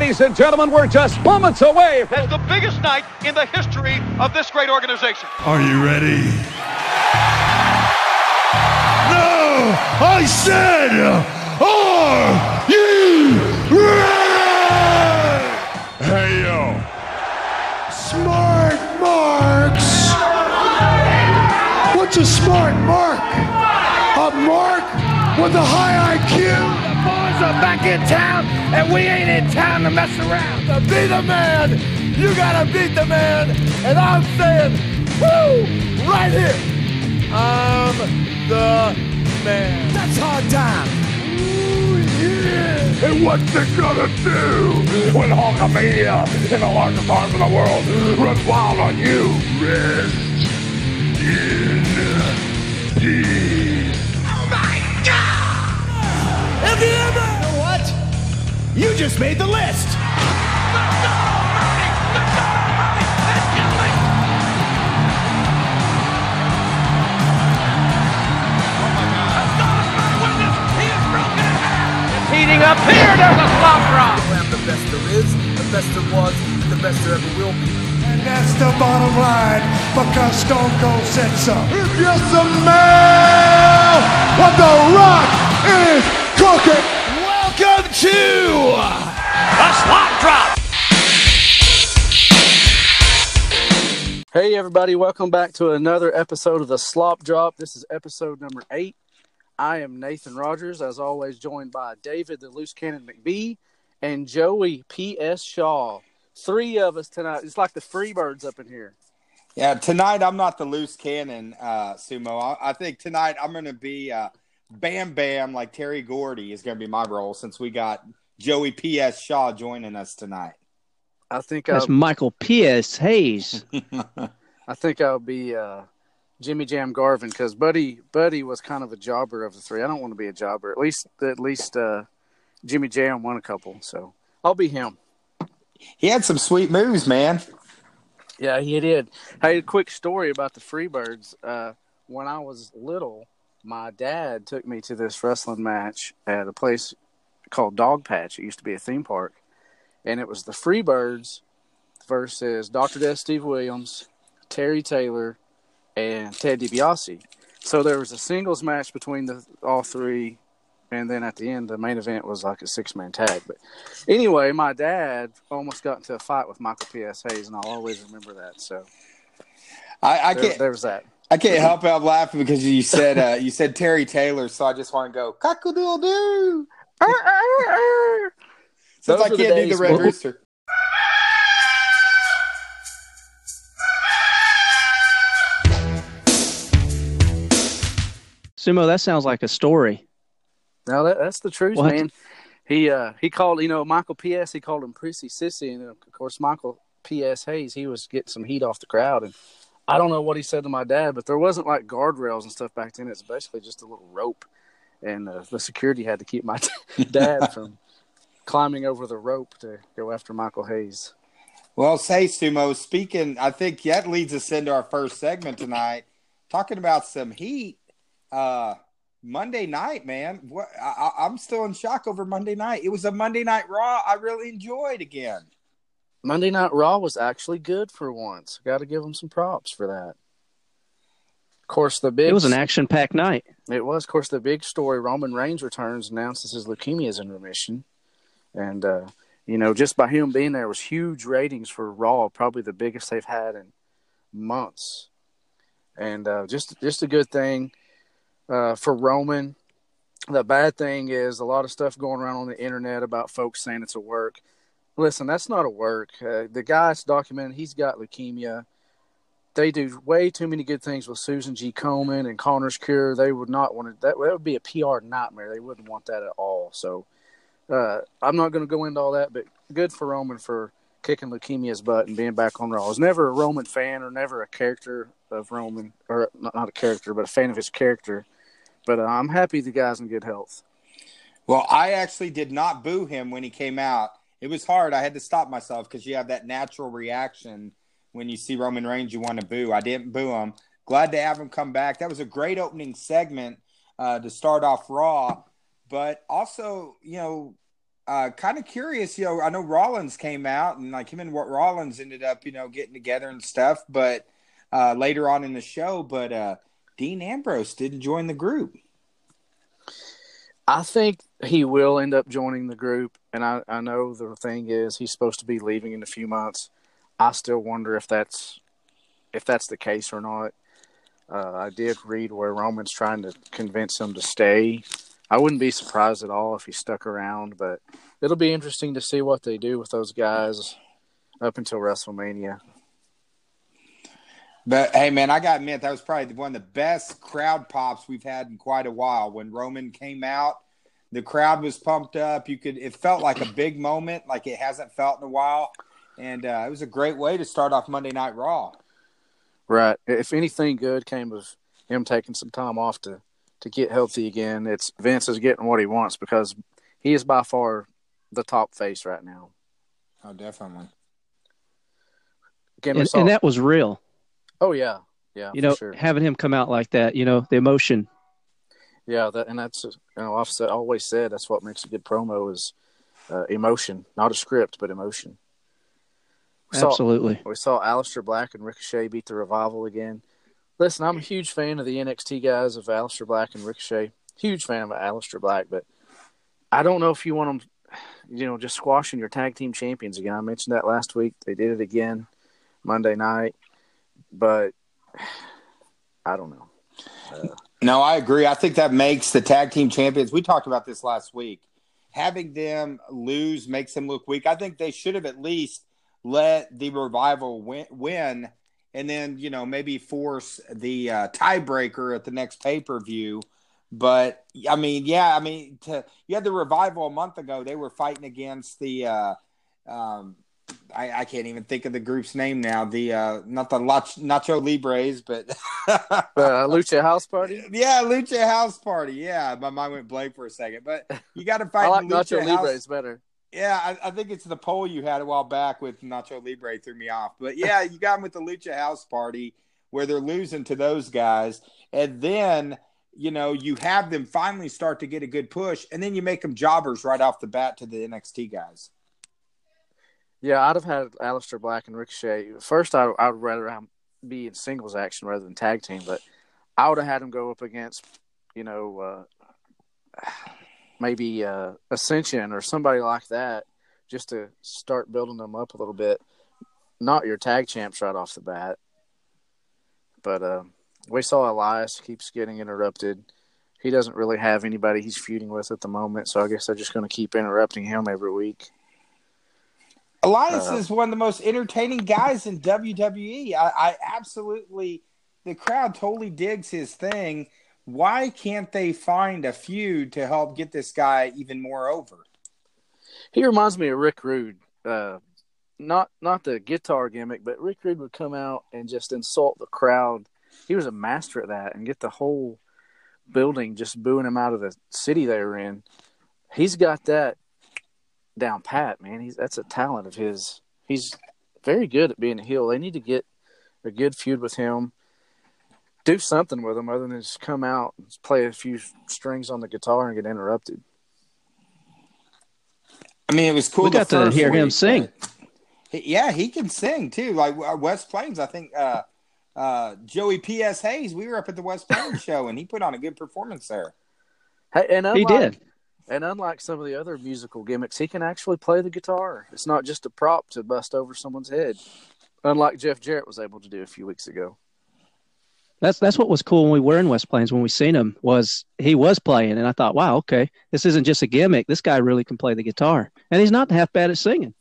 ladies and gentlemen, we're just moments away from the biggest night in the history of this great organization. Are you ready? No! I said, are you ready? Hey, yo. Smart marks. What's a smart mark? A mark with a high IQ? Boys are back in town, and we ain't in town to mess around. To be the man, you gotta beat the man. And I'm saying, woo, right here. I'm the man. That's hard time. Ooh, yeah. And what's it gonna do when Hulkamania in the largest arms in the world runs wild on you? Rest in peace. Have you ever? You know what? You just made the list. Heating up here, there's a slop drop. I am the best there is, the best there was, the best there ever will be. And that's the bottom line because Stone Cold said so. If you smell what the rock is cooking. Welcome to A slop drop. Hey, everybody, welcome back to another episode of the Slop Drop. This is episode number eight. I am Nathan Rogers, as always, joined by David the Loose Cannon McBee and Joey P.S. Shaw. Three of us tonight. It's like the Freebirds up in here. Yeah, tonight I'm not the loose cannon, uh, Sumo. I, I think tonight I'm going to be uh, Bam Bam, like Terry Gordy is going to be my role since we got Joey P.S. Shaw joining us tonight. I think That's I'll, Michael P.S. Hayes. I think I'll be uh, Jimmy Jam Garvin because Buddy Buddy was kind of a jobber of the three. I don't want to be a jobber. At least at least uh, Jimmy Jam won a couple, so I'll be him. He had some sweet moves, man. Yeah, he did. Hey, a quick story about the Freebirds. Uh, when I was little, my dad took me to this wrestling match at a place called Dog Patch. It used to be a theme park, and it was the Freebirds versus Dr. Death Steve Williams, Terry Taylor, and Ted DiBiase. So there was a singles match between the all three, and then at the end, the main event was like a six man tag. But anyway, my dad almost got into a fight with Michael P.S. Hayes, and I'll always remember that. So I, I there, can't. there was that. I can't help out laughing because you said uh, you said Terry Taylor, so I just want to go cockadoodle doo. Since Those I were the can't do the red boy. rooster. Sumo, that sounds like a story. No, that, that's the truth, What? man. He uh he called you know Michael P.S. He called him prissy sissy, and of course Michael P.S. Hayes he was getting some heat off the crowd, and I don't know what he said to my dad, but there wasn't like guardrails and stuff back then. It's basically just a little rope, and uh, the security had to keep my dad from climbing over the rope to go after Michael Hayes. Well, say Sumo. Speaking, I think that leads us into our first segment tonight, talking about some heat. Uh, Monday night, man. What I, I- I'm still in shock over Monday night. It was a Monday night Raw. I really enjoyed again. Monday Night Raw was actually good for once. Got to give them some props for that. Of course, the big It was an action-packed night. It was, of course, the big story. Roman Reigns returns, announces his leukemia is in remission, and uh, you know, just by him being there was huge ratings for Raw, probably the biggest they've had in months, and uh, just just a good thing uh, for Roman. The bad thing is a lot of stuff going around on the internet about folks saying it's a work. Listen, that's not a work. Uh, the guy's documented he's got leukemia they do way too many good things with Susan G. Komen and Connor's Cure. They would not want to. That, that would be a PR nightmare. They wouldn't want that at all. So uh, I'm not going to go into all that, but good for Roman for kicking leukemia's butt and being back on Raw. I was never a Roman fan or never a character of Roman, or not, not a character, but a fan of his character. But uh, I'm happy the guy's in good health. Well, I actually did not boo him when he came out. It was hard. I had to stop myself because you have that natural reaction when you see Roman Reigns, you want to boo. I didn't boo him. Glad to have him come back. That was a great opening segment uh, to start off Raw. But also, you know, uh, kind of curious. You know, I know Rollins came out and like him and what Rollins ended up, you know, getting together and stuff. But uh, later on in the show, but uh, Dean Ambrose didn't join the group. I think he will end up joining the group, and I, I know the thing is he's supposed to be leaving in a few months. I still wonder if that's if that's the case or not. Uh, I did read where Roman's trying to convince him to stay. I wouldn't be surprised at all if he stuck around, but it'll be interesting to see what they do with those guys up until WrestleMania. But hey, man, I got to that was probably one of the best crowd pops we've had in quite a while. When Roman came out, the crowd was pumped up. You could it felt like a big moment, like it hasn't felt in a while, and uh, it was a great way to start off Monday Night Raw. Right. If anything good came of him taking some time off to to get healthy again, it's Vince is getting what he wants because he is by far the top face right now. Oh, definitely. And, and that was real. Oh yeah, yeah. You know, sure. having him come out like that, you know, the emotion. Yeah, that and that's you know I've said, always said that's what makes a good promo is uh, emotion, not a script, but emotion. We Absolutely. Saw, we saw Aleister Black and Ricochet beat the Revival again. Listen, I'm a huge fan of the NXT guys of Aleister Black and Ricochet. Huge fan of Aleister Black, but I don't know if you want them, you know, just squashing your tag team champions again. I mentioned that last week. They did it again Monday night but I don't know. Uh, no, I agree. I think that makes the tag team champions. We talked about this last week. Having them lose makes them look weak. I think they should have at least let the revival win, win and then you know maybe force the uh, tiebreaker at the next pay per view. But I mean, yeah, I mean, to, you had the revival a month ago. They were fighting against the uh, um, I, I, can't even think of the group's name now. The uh, not the Nacho Libres, but uh, Lucha House Party. Yeah, Lucha House Party. Yeah, my mind went blank for a second. But you got to fight I like Lucha Nacho House. Libres better. Yeah, I, I, think it's the poll you had a while back with Nacho Libre threw me off. But yeah, you got them with the Lucha House Party where they're losing to those guys, and then you know you have them finally start to get a good push, and then you make them jobbers right off the bat to the NXT guys. Yeah, I'd have had Aleister Black and Ricochet. First, I, I would rather have be in singles action rather than tag team, but I would have had them go up against, you know, uh, maybe uh, Ascension or somebody like that, just to start building them up a little bit. Not your tag champs right off the bat, but uh, we saw Elias keeps getting interrupted. He doesn't really have anybody he's feuding with at the moment, so I guess they're just going to keep interrupting him every week. Elias uh, is one of the most entertaining guys in WWE. I, I absolutely, the crowd totally digs his thing. Why can't they find a feud to help get this guy even more over? He reminds me of Rick Rude. Uh, not not the guitar gimmick, but Rick Rude would come out and just insult the crowd. He was a master at that and get the whole building just booing him out of the city they were in. He's got that down pat, man. He's that's a talent of his. He's very good at being a heel. They need to get a good feud with him. Do something with him other than just come out and play a few strings on the guitar and get interrupted. I mean, it was cool. We got to hear week, him sing. yeah, he can sing too. Like uh, West Plains, I think uh, uh, Joey P.S. Hayes. We were up at the West Plains show, and he put on a good performance there. Hey, and unlike, he did. And unlike some of the other musical gimmicks, he can actually play the guitar. It's not just a prop to bust over someone's head, unlike Jeff Jarrett was able to do a few weeks ago. That's that's what was cool when we were in West Plains when we seen him was he was playing and I thought, wow, okay, this isn't just a gimmick. This guy really can play the guitar, and he's not half bad at singing.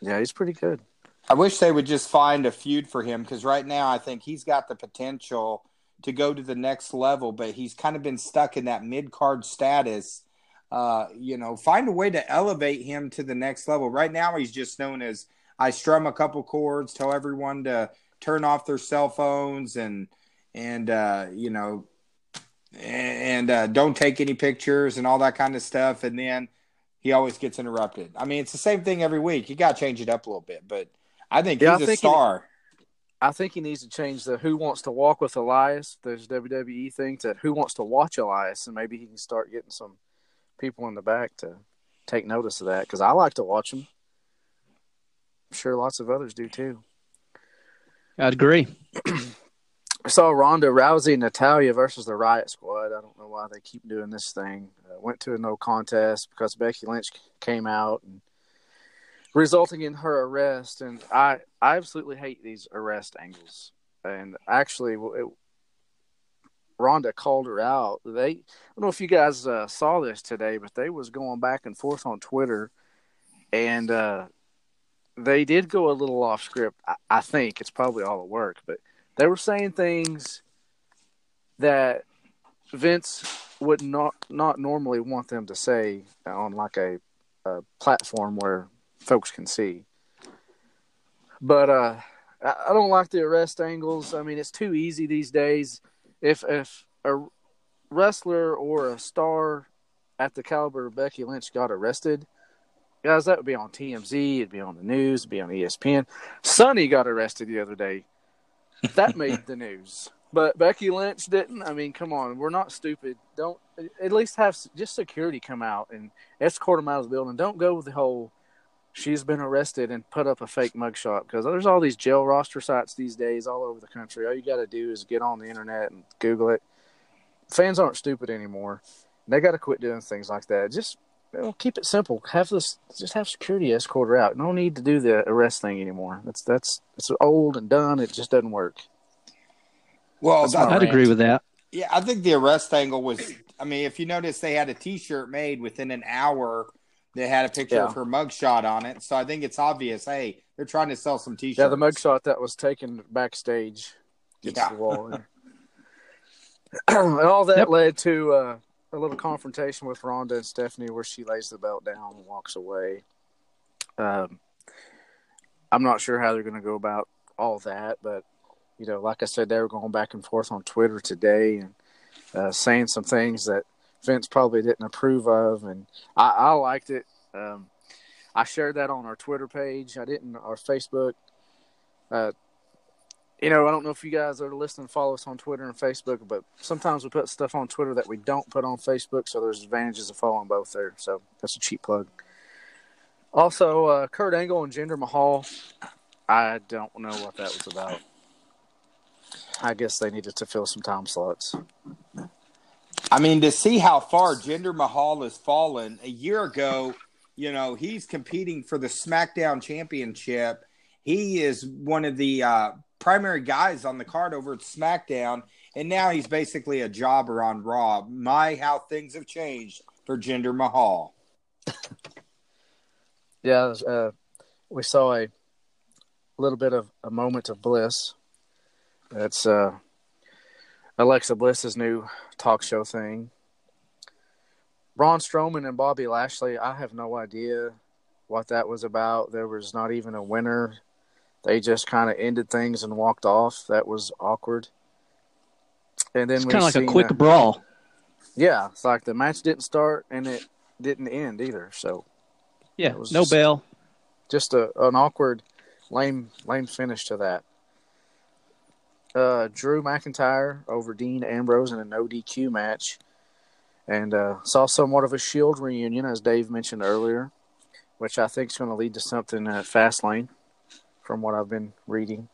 Yeah, he's pretty good. I wish they would just find a feud for him because right now I think he's got the potential to go to the next level, but he's kind of been stuck in that mid card status. Uh, you know, find a way to elevate him to the next level. Right now, he's just known as I strum a couple chords, tell everyone to turn off their cell phones, and and uh, you know, and uh, don't take any pictures and all that kind of stuff. And then he always gets interrupted. I mean, it's the same thing every week. You got to change it up a little bit, but I think yeah, he's I think a star. I think he needs to change the "Who Wants to Walk with Elias," there's WWE thing, to "Who Wants to Watch Elias," and maybe he can start getting some people in the back to take notice of that because I like to watch them. I'm sure lots of others do too. I'd agree. I saw Ronda Rousey Natalya versus the Riot Squad. I don't know why they keep doing this thing. Uh, went to a no contest because Becky Lynch came out and resulting in her arrest. And I, I absolutely hate these arrest angles. And actually, it, Ronda called her out. They, I don't know if you guys uh, saw this today, but they was going back and forth on Twitter, and uh, they did go a little off script. I, I think it's probably all the work, but they were saying things that Vince would not not normally want them to say on like a, a platform where folks can see. But uh, I don't like the arrest angles. I mean, it's too easy these days. If if a wrestler or a star at the caliber of Becky Lynch got arrested, guys, that would be on TMZ. It'd be on the news. It'd be on ESPN. Sonny got arrested the other day. That made the news. But Becky Lynch didn't. I mean, come on, we're not stupid. Don't at least have just security come out and escort them out of the building. Don't go with the whole she's been arrested and put up a fake mugshot because there's all these jail roster sites these days all over the country. All you got to do is get on the internet and Google it. Fans aren't stupid anymore. They got to quit doing things like that. Just you know, keep it simple. Have this, just have security escort her out. No need to do the arrest thing anymore. That's that's it's old and done. It just doesn't work. Well, I'd rant. agree with that. Yeah, I think the arrest angle was. I mean, if you notice, they had a T-shirt made within an hour they had a picture yeah. of her mugshot on it. So I think it's obvious. Hey, they're trying to sell some T-shirts. Yeah, the mugshot that was taken backstage against yeah. the wall. and all that yep. led to uh, a little confrontation with Ronda and Stephanie, where she lays the belt down and walks away. Um, I'm not sure how they're going to go about all that, but you know, like I said, they were going back and forth on Twitter today and uh, saying some things that Vince probably didn't approve of, and I, I liked it. Um, I shared that on our Twitter page. I didn't our Facebook. Uh, you know, I don't know if you guys are listening, follow us on Twitter and Facebook, but sometimes we put stuff on Twitter that we don't put on Facebook, so there's advantages of following both there. So that's a cheap plug. Also, uh, Kurt Angle and Jinder Mahal. I don't know what that was about. I guess they needed to fill some time slots. I mean, to see how far Jinder Mahal has fallen a year ago, you know, he's competing for the SmackDown Championship. He is one of the uh, primary guys on the card over at SmackDown, and now he's basically a jobber on Raw. My, how things have changed for Jinder Mahal. yeah, uh, we saw a little bit of a moment of bliss. That's uh, Alexa Bliss's new talk show thing. Braun Strowman and Bobby Lashley, I have no idea what that was about. There was not even a winner. They just kind of ended things and walked off. That was awkward. And then it's kind of like a quick a, brawl. Yeah, it's like the match didn't start and it didn't end either. So yeah, no just, bell. Just a, an awkward, lame, lame finish to that uh, Drew McIntyre over Dean Ambrose in a no DQ match, and uh, saw somewhat of a Shield reunion, as Dave mentioned earlier, which I think is going to lead to something at Fastlane, from what I've been reading.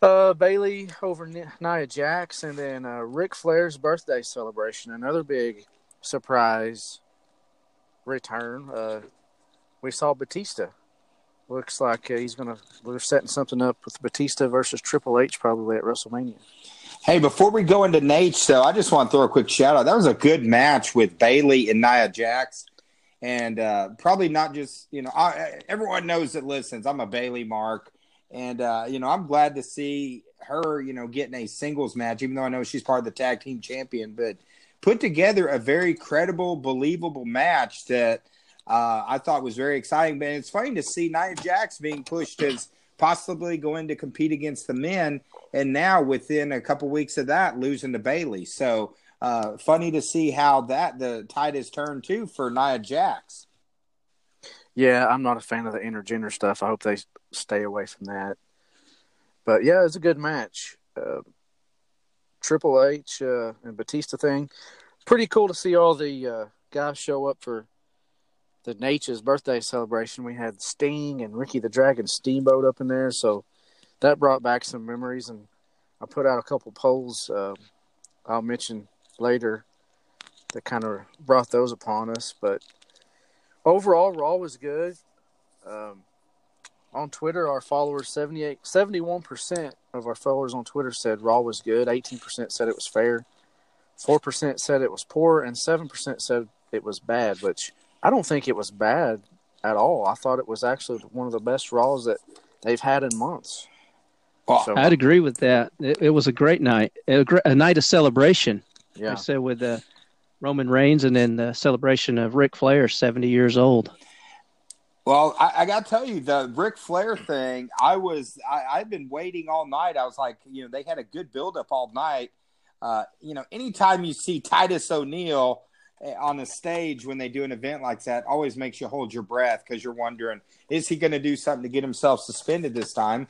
Uh, Bayley over Nia Jax, and then uh, Ric Flair's birthday celebration, another big surprise return. Uh, we saw Batista looks like uh, he's going to. We're setting something up with Batista versus Triple H probably at WrestleMania. Hey, before we go into Nate, though, I just want to throw a quick shout out. That was a good match with Bayley and Nia Jax, and uh, probably not just you know I, everyone knows that listens. I'm a Bayley mark, and uh, you know I'm glad to see her you know getting a singles match, even though I know she's part of the tag team champion, but put together a very credible, believable match that uh, I thought was very exciting. But it's funny to see Nia Jax being pushed as possibly going to compete against the men, and now within a couple weeks of that, losing to Bayley. So uh, funny to see how that the tide has turned too for Nia Jax. Yeah, I'm not a fan of the intergender stuff. I hope they stay away from that. But yeah, it's a good match. Uh, Triple H uh, and Batista thing pretty cool to see all the uh, guys show up for the Nature's birthday celebration. We had Sting and Ricky the Dragon Steamboat up in there, so that brought back some memories. And I put out a couple polls. Uh, I'll mention later that kind of brought those upon us. But overall, Raw was good. Um, on Twitter, our followers 78, 71% of our followers on Twitter said Raw was good. 18% said it was fair. 4% said it was poor. And 7% said it was bad, which I don't think it was bad at all. I thought it was actually one of the best Raws that they've had in months. So, I'd agree with that. It, it was a great night, a, a, night of celebration. Yeah. I said with uh, Roman Reigns and then the celebration of Ric Flair, 70 years old. Well, I, I got to tell you, the Ric Flair thing, I was, I, I've been waiting all night. I was like, you know, they had a good buildup all night. Uh, you know, anytime you see Titus O'Neil on the stage when they do an event like that, always makes you hold your breath because you're wondering, is he going to do something to get himself suspended this time?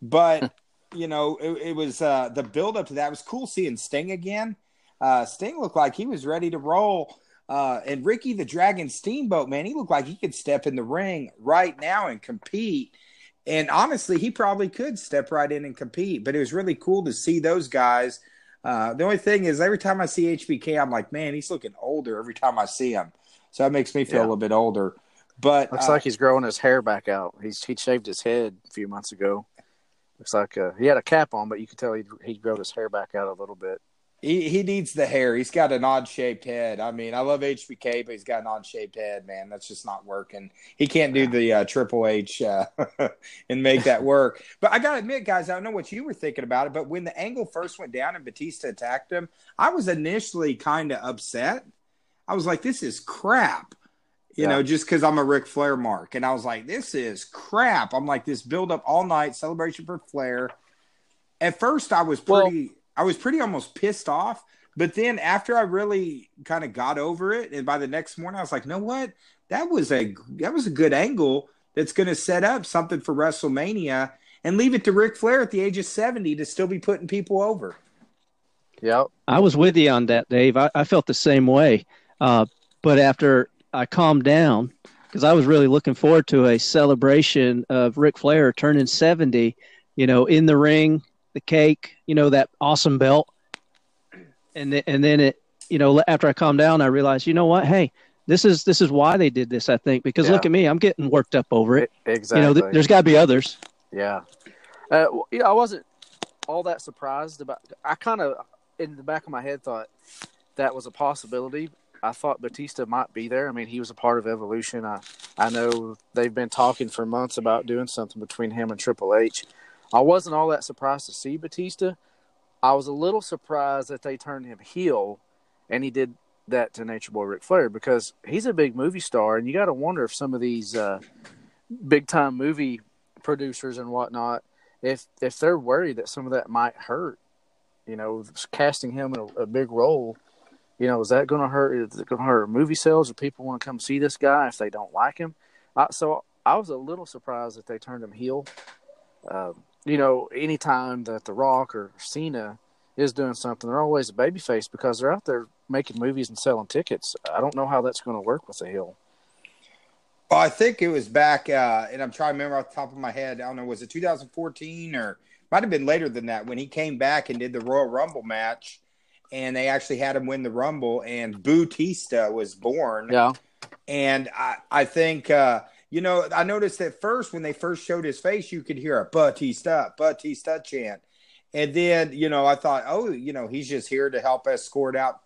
But you know, it, it was uh, the build up to that it was cool seeing Sting again. Uh, Sting looked like he was ready to roll. Uh, and Ricky the Dragon Steamboat, man, he looked like he could step in the ring right now and compete. And honestly, he probably could step right in and compete. But it was really cool to see those guys. Uh, the only thing is, every time I see HBK, I'm like, man, he's looking older every time I see him. So that makes me feel yeah. a little bit older. But looks uh, like he's growing his hair back out. He's he shaved his head a few months ago. Looks like uh, he had a cap on, but you could tell he he growed his hair back out a little bit. He he needs the hair. He's got an odd shaped head. I mean, I love HBK, but he's got an odd shaped head. Man, that's just not working. He can't do the uh, Triple H uh, and make that work. but I gotta admit, guys, I don't know what you were thinking about it, but when the angle first went down and Batista attacked him, I was initially kind of upset. I was like, "This is crap." you yeah. know, just because I'm a Ric Flair mark. And I was like, this is crap. I'm like, this build up all night celebration for Flair. At first, I was pretty, well, I was pretty almost pissed off. But then after I really kind of got over it, and by the next morning, I was like, know what? That was a that was a good angle that's going to set up something for WrestleMania and leave it to Ric Flair at the age of 70 to still be putting people over. Yeah, I was with you on that, Dave. I, I felt the same way. Uh, but after I calmed down because I was really looking forward to a celebration of Ric Flair turning 70, you know, in the ring, the cake, you know, that awesome belt. And th- and then it, you know, after I calmed down, I realized, you know what? Hey, this is this is why they did this, I think, because yeah. look at me, I'm getting worked up over it. Exactly. You know, th- there's got to be others. Yeah. Uh, you know, I wasn't all that surprised about. I kind of in the back of my head thought that was a possibility, I thought Batista might be there. I mean, he was a part of Evolution. I I know they've been talking for months about doing something between him and Triple H. I wasn't all that surprised to see Batista. I was a little surprised that they turned him heel, and he did that to Nature Boy Ric Flair because he's a big movie star, and you got to wonder if some of these uh, big time movie producers and whatnot, if if they're worried that some of that might hurt, you know, casting him in a, a big role you know, is that going to hurt? Is it going to hurt movie sales? Or people want to come see this guy if they don't like him? I, so I was a little surprised that they turned him heel. Uh, you know, anytime that The Rock or Cena is doing something, they're always a babyface because they're out there making movies and selling tickets. I don't know how that's going to work with a heel. Well, I think it was back, uh, and I'm trying to remember off the top of my head. I don't know, was it 2014 or might have been later than that when he came back and did the Royal Rumble match and they actually had him win the Rumble, and Bautista was born. Yeah, and I I think uh, you know I noticed at first when they first showed his face, you could hear a Batista Batista chant, and then you know I thought, oh, you know he's just here to help escort out.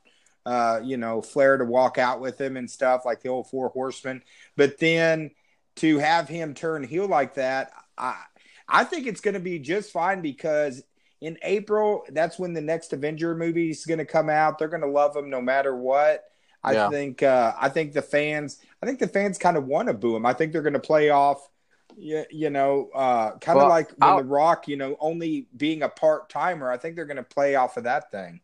Uh, you know, Flair to walk out with him and stuff like the old Four Horsemen, but then to have him turn heel like that, I I think it's going to be just fine because in April, that's when the next Avenger movie is going to come out. They're going to love him no matter what. I yeah. think uh, I think the fans I think the fans kind of want to boo him. I think they're going to play off you, you know uh, kind of well, like when I'll, the Rock, you know, only being a part timer. I think they're going to play off of that thing.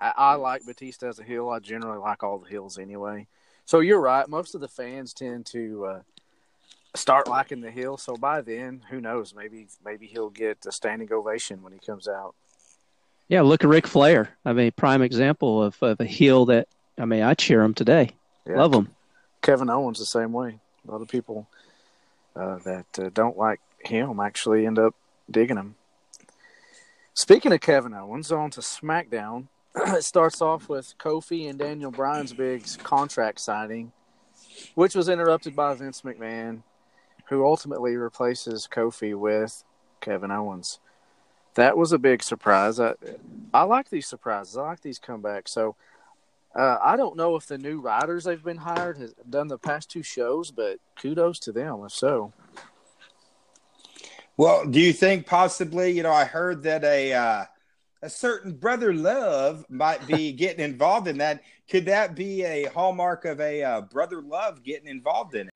I, I like Batista as a heel. I generally like all the heels anyway. So you're right. Most of the fans tend to uh, start liking the heel. So by then, who knows? Maybe maybe he'll get a standing ovation when he comes out. Yeah, look at Ric Flair. I mean, prime example of, of a heel that I mean, I cheer him today. Yeah. Love him. Kevin Owens the same way. A lot of people uh, that uh, don't like him actually end up digging him. Speaking of Kevin Owens, on to SmackDown. it starts off with Kofi and Daniel Bryan's big contract signing, which was interrupted by Vince McMahon, who ultimately replaces Kofi with Kevin Owens. That was a big surprise. I, I like these surprises. I like these comebacks. So uh, I don't know if the new writers they've been hired has done the past two shows, but kudos to them if so. Well, do you think possibly? You know, I heard that a uh, a certain brother love might be getting involved in that. Could that be a hallmark of a uh, brother love getting involved in it?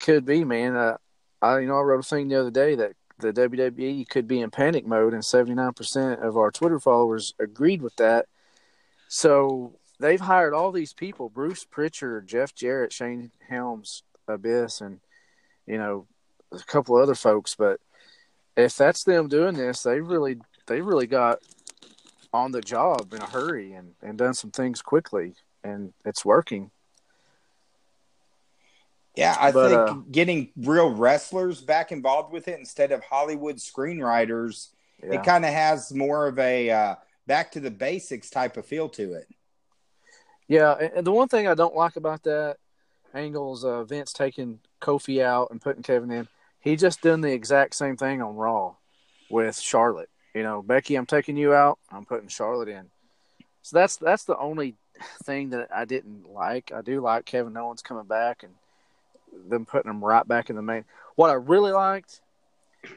Could be, man. I you know I wrote a thing the other day that the WWE could be in panic mode, and seventy nine percent of our Twitter followers agreed with that. So they've hired all these people: Bruce Prichard, Jeff Jarrett, Shane Helms, Abyss, and you know a couple other folks. But if that's them doing this, they really they really got on the job in a hurry and and done some things quickly, and it's working. Yeah, I But, think uh, getting real wrestlers back involved with it instead of Hollywood screenwriters, Yeah. it kind of has more of a uh, back to the basics type of feel to it. Yeah, and the one thing I don't like about that angle is uh, Vince taking Kofi out and putting Kevin in. He just done the exact same thing on Raw with Charlotte. You know, Becky, I'm taking you out. I'm putting Charlotte in. So that's that's the only thing that I didn't like. I do like Kevin Owens coming back and them putting him right back in the main. What I really liked,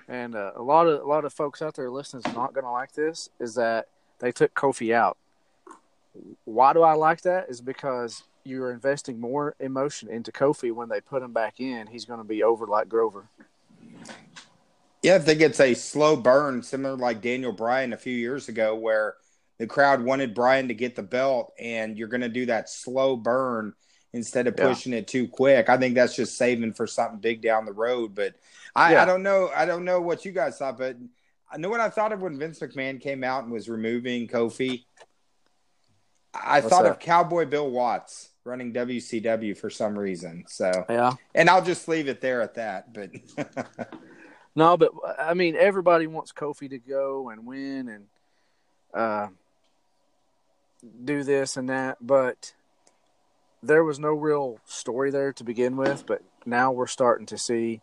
and uh, a lot of a lot of folks out there listening is not going to like this, is that they took Kofi out. Why do I like that? Is because you're investing more emotion into Kofi when they put him back in. He's going to be over like Grover. Yeah, I think it's a slow burn, similar like Daniel Bryan a few years ago, where the crowd wanted Bryan to get the belt, and you're going to do that slow burn instead of Yeah. pushing it too quick. I think that's just saving for something big down the road. But I, Yeah. I don't know. I don't know what you guys thought, but I know what I thought of when Vince McMahon came out and was removing Kofi. I What's thought that? of Cowboy Bill Watts running WCW for some reason. So, Yeah. and I'll just leave it there at that. But No, but I mean, everybody wants Kofi to go and win and uh, do this and that, but there was no real story there to begin with. But now we're starting to see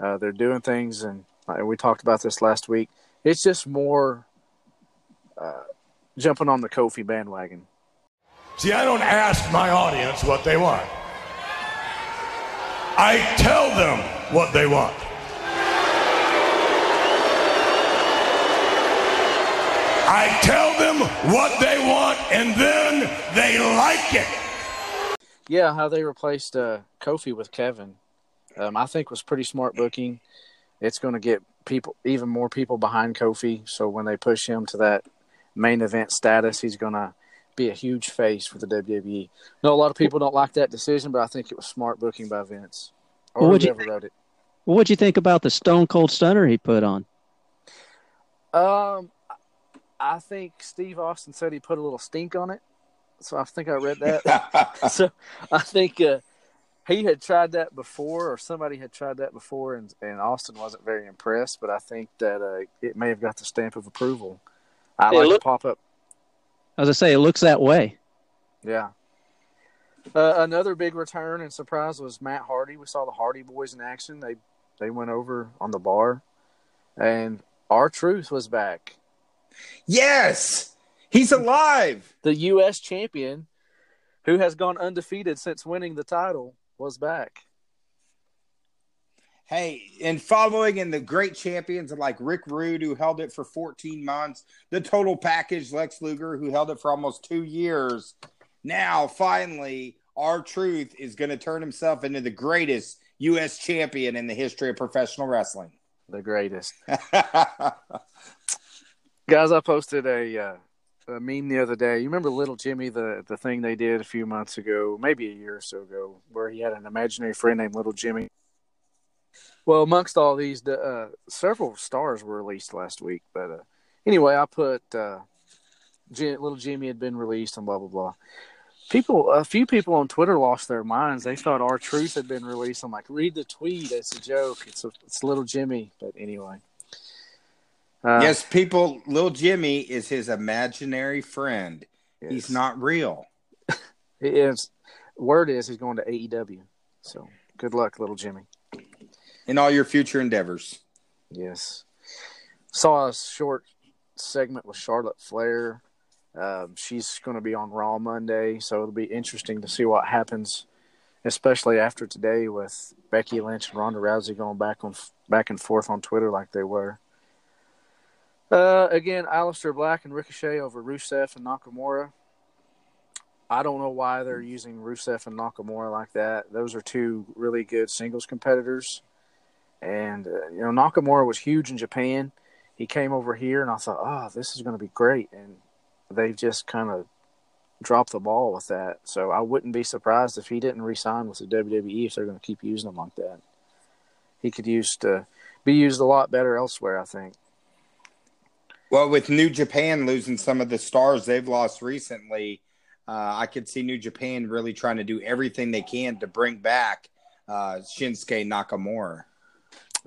uh, they're doing things, and uh, we talked about this last week. It's just more uh, jumping on the Kofi bandwagon. See, I don't ask my audience what they want. I tell them what they want. I tell them what they want and then they like it. Yeah, how they replaced uh, Kofi with Kevin, um, I think was pretty smart booking. It's going to get people, even more people behind Kofi. So when they push him to that main event status, he's going to be a huge face for the WWE. No, a lot of people don't like that decision, but I think it was smart booking by Vince or Well, what'd you whoever wrote it. What'd you think about the Stone Cold Stunner he put on? Um, I think Steve Austin said he put a little stink on it, so I think I read that. so I think uh, he had tried that before, or somebody had tried that before, and, and Austin wasn't very impressed. But I think that uh, it may have got the stamp of approval. I It like look- to pop up. As I say, it looks that way. Yeah. Uh, another big return and surprise was Matt Hardy. We saw the Hardy Boys in action. They they went over on the bar, and R-Truth was back. yes, he's alive. The U.S. champion, who has gone undefeated since winning the title, was back. Hey, and following in the great champions like Rick Rude, who held it for 14 months, the total package, Lex Luger, who held it for almost two years. Now, finally, R-Truth is going to turn himself into the greatest U.S. champion in the history of professional wrestling. The greatest. Guys, I posted a, uh, a meme the other day. You remember Little Jimmy, the, the thing they did a few months ago, maybe a year or so ago, where he had an imaginary friend named Little Jimmy. Well, amongst all these, uh, several stars were released last week. But uh, anyway, I put uh, little Jimmy had been released and blah blah blah. People, a few people on Twitter lost their minds. They thought R-Truth had been released. I'm like, read the tweet. It's a joke. It's a, it's little Jimmy. But anyway. Uh, yes, people. Little Jimmy is his imaginary friend. Yes. He's not real. he is. Word is he's going to AEW. So good luck, little Jimmy. In all your future endeavors. Yes. Saw a short segment with Charlotte Flair. Um, she's going to be on Raw Monday, so it'll be interesting to see what happens, especially after today with Becky Lynch and Ronda Rousey going back on back and forth on Twitter like they were. Uh, again, Aleister Black and Ricochet over Rusev and Nakamura. I don't know why they're using Rusev and Nakamura like that. Those are two really good singles competitors. And, uh, you know, Nakamura was huge in Japan. He came over here, and I thought, oh, this is going to be great. And they've just kind of dropped the ball with that. So I wouldn't be surprised if he didn't resign with the WWE if they're going to keep using him like that. He could use to be used a lot better elsewhere, I think. Well, with New Japan losing some of the stars they've lost recently, uh, I could see New Japan really trying to do everything they can to bring back uh, Shinsuke Nakamura.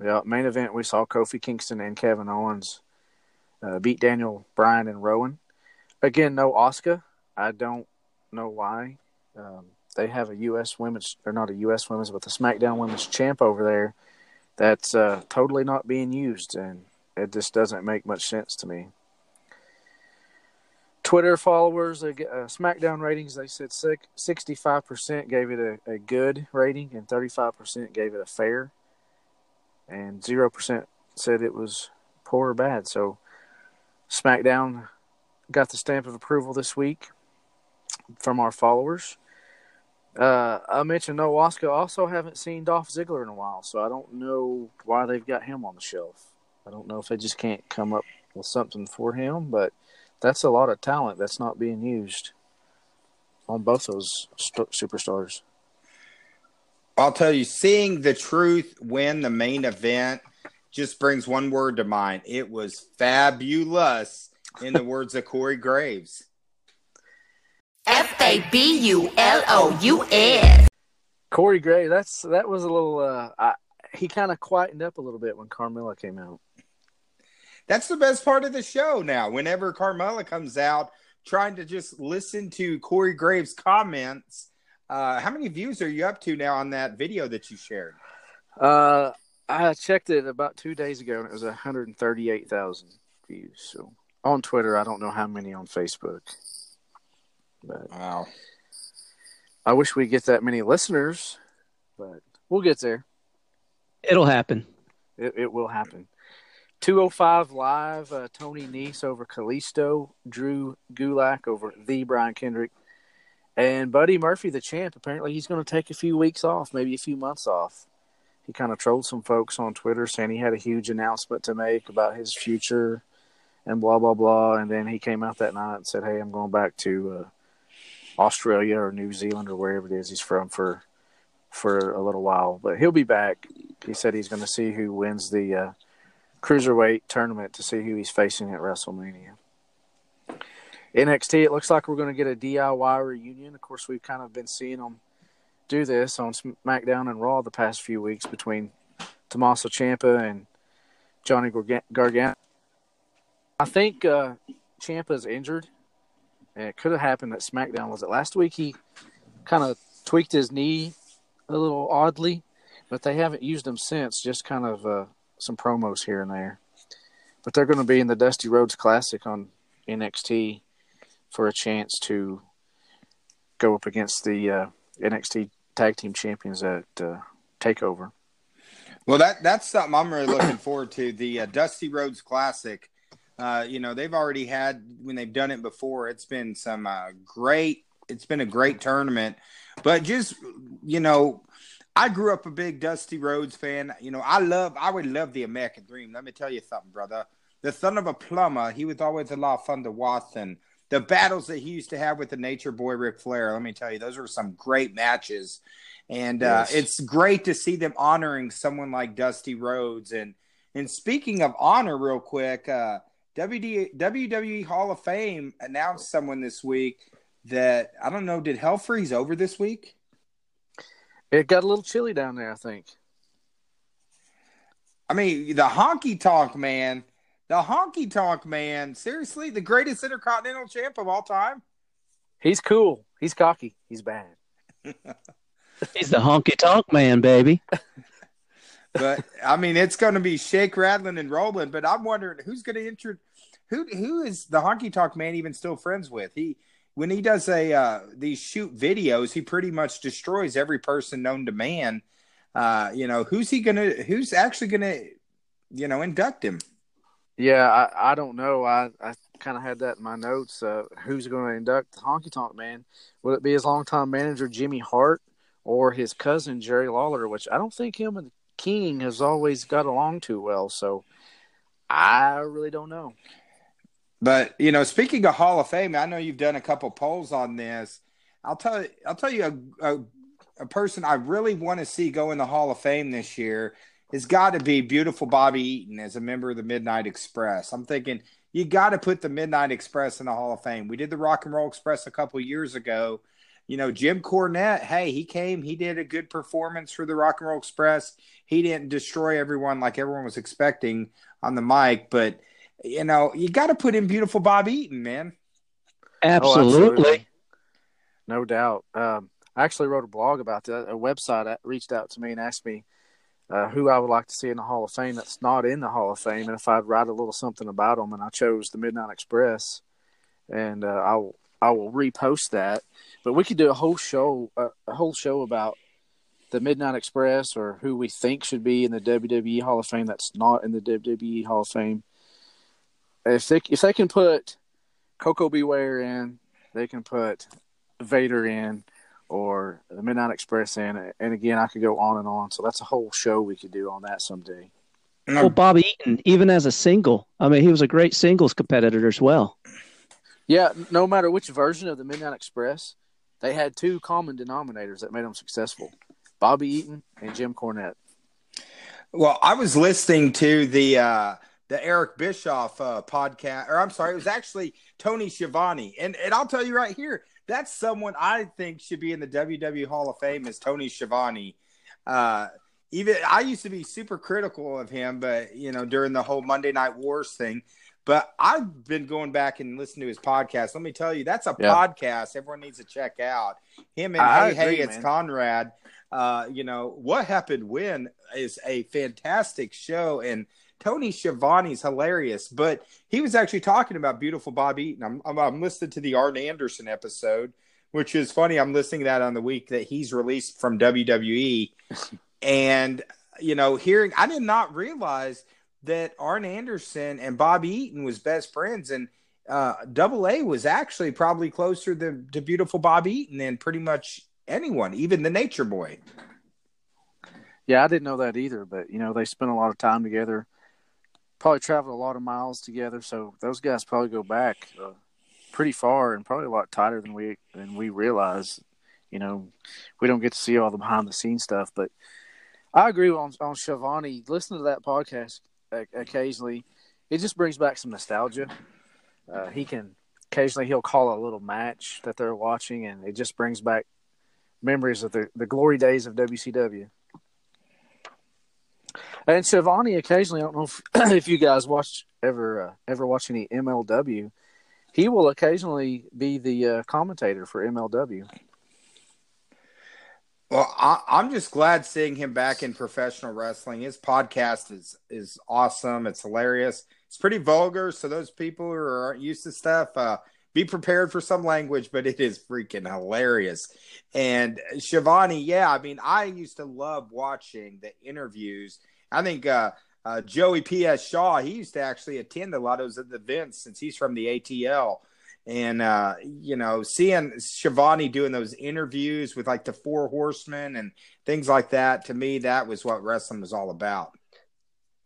Yeah, main event we saw Kofi Kingston and Kevin Owens uh, beat Daniel Bryan and Rowan. Again, no Asuka. I don't know why. Um, they have a U.S. women's, or not a U.S. women's, but the SmackDown women's champ over there that's uh, totally not being used. And it just doesn't make much sense to me. Twitter followers, uh, SmackDown ratings, they said 65% gave it a, a good rating and 35% gave it a fair. And 0% said it was poor or bad. So SmackDown got the stamp of approval this week from our followers. Uh, I mentioned no Asuka. Also, haven't seen Dolph Ziggler in a while, so I don't know why they've got him on the shelf. I don't know if they just can't come up with something for him, but that's a lot of talent that's not being used on both those st- superstars. I'll tell you, seeing the truth win the main event just brings one word to mind. It was fabulous, in the words of Corey Graves. F A B U L O U S. Corey Graves. That's that was a little. Uh, I, he kind of quietened up a little bit when Carmella came out. That's the best part of the show now. Whenever Carmella comes out, trying to just listen to Corey Graves' comments. Uh, how many views are you up to now on that video that you shared? Uh, I checked it about two days ago, and it was 138,000 views. So on Twitter, I don't know how many on Facebook. But wow. I wish we get that many listeners, but we'll get there. It'll happen. It, it will happen. 205 live, uh, Tony Nese over Kalisto, Drew Gulak over the Brian Kendrick, and Buddy Murphy, the champ. Apparently, he's going to take a few weeks off, maybe a few months off. He kind of trolled some folks on Twitter saying he had a huge announcement to make about his future and blah, blah, blah. And then he came out that night and said, Hey, I'm going back to uh, Australia or New Zealand or wherever it is he's from for for a little while. But he'll be back. He said he's going to see who wins the uh, cruiserweight tournament to see who he's facing at WrestleMania. NXT, it looks like we're going to get a DIY reunion. Of course, we've kind of been seeing them do this on SmackDown and Raw the past few weeks between Tommaso Ciampa and Johnny Gargano. I think uh, Ciampa's injured, and it could have happened at SmackDown. Was it last week? He kind of tweaked his knee a little oddly, but they haven't used him since. Just kind of uh, some promos here and there. But they're going to be in the Dusty Rhodes Classic on NXT for a chance to go up against the uh, NXT Tag Team Champions at uh, Takeover. Well, that that's something I'm really looking forward to. The uh, Dusty Rhodes Classic. Uh, you know, they've already had when they've done it before. It's been some uh, great. It's been a great tournament, but just you know, I grew up a big Dusty Rhodes fan. You know, I love, I would love the American Dream. Let me tell you something, brother. The son of a plumber, he was always a lot of fun to watch. And the battles that he used to have with the Nature Boy Ric Flair. Let me tell you, those were some great matches, and uh, it's great to see them honoring someone like Dusty Rhodes. And and speaking of honor, real quick, uh, WD, WWE Hall of Fame announced someone this week that I don't know. Did Hell Freeze over this week? It got a little chilly down there, I think. I mean, the honky tonk man, the honky tonk man. Seriously, the greatest intercontinental champ of all time. He's cool. He's cocky. He's bad. He's the honky tonk man, baby. But I mean, it's going to be shake, rattling, and rolling. But I'm wondering who's going to enter. Who who is the honky tonk man even still friends with? He when he does a uh, these shoot videos, he pretty much destroys every person known to man. Uh, you know, who's he gonna? Who's actually gonna? You know, induct him? Yeah, I, I don't know. I, I kind of had that in my notes. Uh, who's going to induct Honky Tonk Man? Will it be his longtime manager Jimmy Hart or his cousin Jerry Lawler? Which I don't think him and King has always got along too well. So I really don't know. But you know, speaking of Hall of Fame, I know you've done a couple polls on this. I'll tell you, I'll tell you a, a, a person I really want to see go in the Hall of Fame this year has got to be beautiful Bobby Eaton as a member of the Midnight Express. I'm thinking you got to put the Midnight Express in the Hall of Fame. We did the Rock and Roll Express a couple years ago. You know, Jim Cornette, hey, he came, he did a good performance for the Rock and Roll Express. He didn't destroy everyone like everyone was expecting on the mic, but you know, you got to put in beautiful Bob Eaton, man. Absolutely. No doubt. Um, I actually wrote a blog about that. A website reached out to me and asked me uh, who I would like to see in the Hall of Fame that's not in the Hall of Fame, and if I'd write a little something about them. And I chose the Midnight Express, and uh, I will I will repost that. But we could do a whole show uh, a whole show about the Midnight Express or who we think should be in the WWE Hall of Fame that's not in the WWE Hall of Fame. If they if they can put Koko B. Ware in, they can put Vader in or the Midnight Express in. And again, I could go on and on. So that's a whole show we could do on that someday. Well, Bob Eaton, even as a single, I mean, he was a great singles competitor as well. Yeah, no matter which version of the Midnight Express, they had two common denominators that made them successful Bobby Eaton and Jim Cornette. Well, I was listening to the uh, the Eric Bischoff uh, podcast, or I'm sorry, it was actually Tony Schiavone, and and I'll tell you right here, that's someone I think should be in the WWE Hall of Fame is Tony Schiavone. Uh, even I used to be super critical of him, but you know during the whole Monday Night Wars thing. But I've been going back and listening to his podcast. Let me tell you, that's a Yeah. podcast everyone needs to check out. Him and I Hey Hey, agree, it's. Conrad. Uh, you know what happened when is a fantastic show, and Tony Schiavone's hilarious. But he was actually talking about beautiful Bob Eaton. I'm, I'm, I'm listening to the Arn Anderson episode, which is funny. I'm listening to that on the week that he's released from WWE, and you know, hearing I did not realize that Arn Anderson and Bob Eaton was best friends, and uh, Double A was actually probably closer to, to beautiful Bob Eaton than pretty much anyone, even the Nature Boy. Yeah, I didn't know that either, but you know, they spent a lot of time together, probably traveled a lot of miles together. So those guys probably go back uh, pretty far and probably a lot tighter than we than we realize. You know, we don't get to see all the behind the scenes stuff, but I agree on on Schiavone. Listen to that podcast occasionally. It just brings back some nostalgia. Uh, he can occasionally he'll call a little match that they're watching, and it just brings back memories of the the glory days of WCW. And Schiavone occasionally, I don't know if, if you guys watch ever uh, ever watch any MLW. He will occasionally be the uh, commentator for MLW. Well, I, I'm just glad seeing him back in professional wrestling. His podcast is is awesome. It's hilarious. It's pretty vulgar, so those people who aren't used to stuff, uh, be prepared for some language, but it is freaking hilarious. And Schiavone, yeah, I mean, I used to love watching the interviews. I think uh, uh, Joey P.S. Shaw, he used to actually attend a lot of those events since he's from the ATL. And uh, you know, seeing Schiavone doing those interviews with like the Four Horsemen and things like that, to me, that was what wrestling was all about.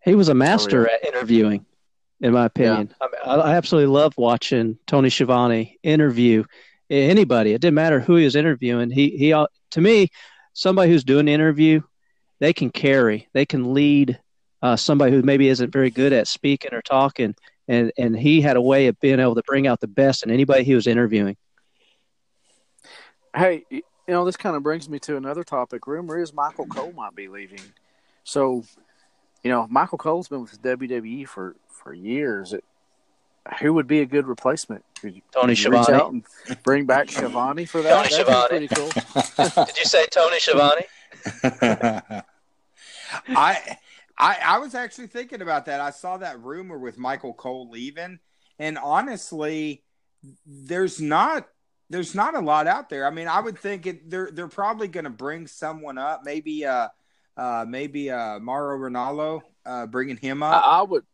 He was a master at interviewing. In my opinion. I, mean, I, absolutely love watching Tony Schiavone interview anybody. It didn't matter who he was interviewing. He he to me, somebody who's doing an interview, they can carry, they can lead uh, somebody who maybe isn't very good at speaking or talking, and and he had a way of being able to bring out the best in anybody he was interviewing. Hey, you know this kind of brings me to another topic. Rumor is Michael Cole might be leaving. So, you know, Michael Cole's been with WWE for for years. It, who would be a good replacement? Tony Schiavone. bring back Schiavone for that. Tony Schiavone. Pretty cool. Did you say Tony Schiavone? I, I, I was actually thinking about that. I saw that rumor with Michael Cole leaving, and honestly, there's not there's not a lot out there. I mean, I would think it, they're they're probably going to bring someone up, maybe uh, uh maybe uh Mauro Ranallo, uh bringing him up. I, I would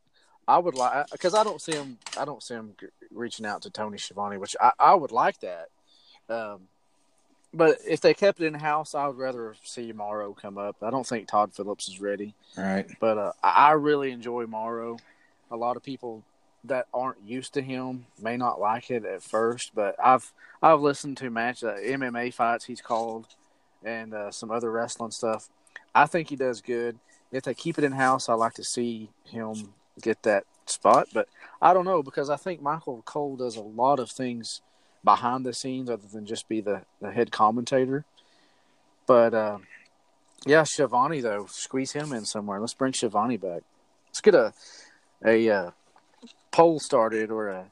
I would like because I don't see him. I don't see him reaching out to Tony Schiavone, which I, I would like that. Um, but if they kept it in house, I would rather see Mauro come up. I don't think Tom Phillips is ready. Right. But uh, I really enjoy Mauro. A lot of people that aren't used to him may not like it at first, but I've I've listened to match uh, MMA fights he's called and uh, some other wrestling stuff. I think he does good. If they keep it in house, I like to see him get that spot. But I don't know because I think Michael Cole does a lot of things behind the scenes other than just be the, the head commentator. But uh, yeah, Schiavone though, squeeze him in somewhere. Let's bring Schiavone back. Let's get a a uh, poll started or a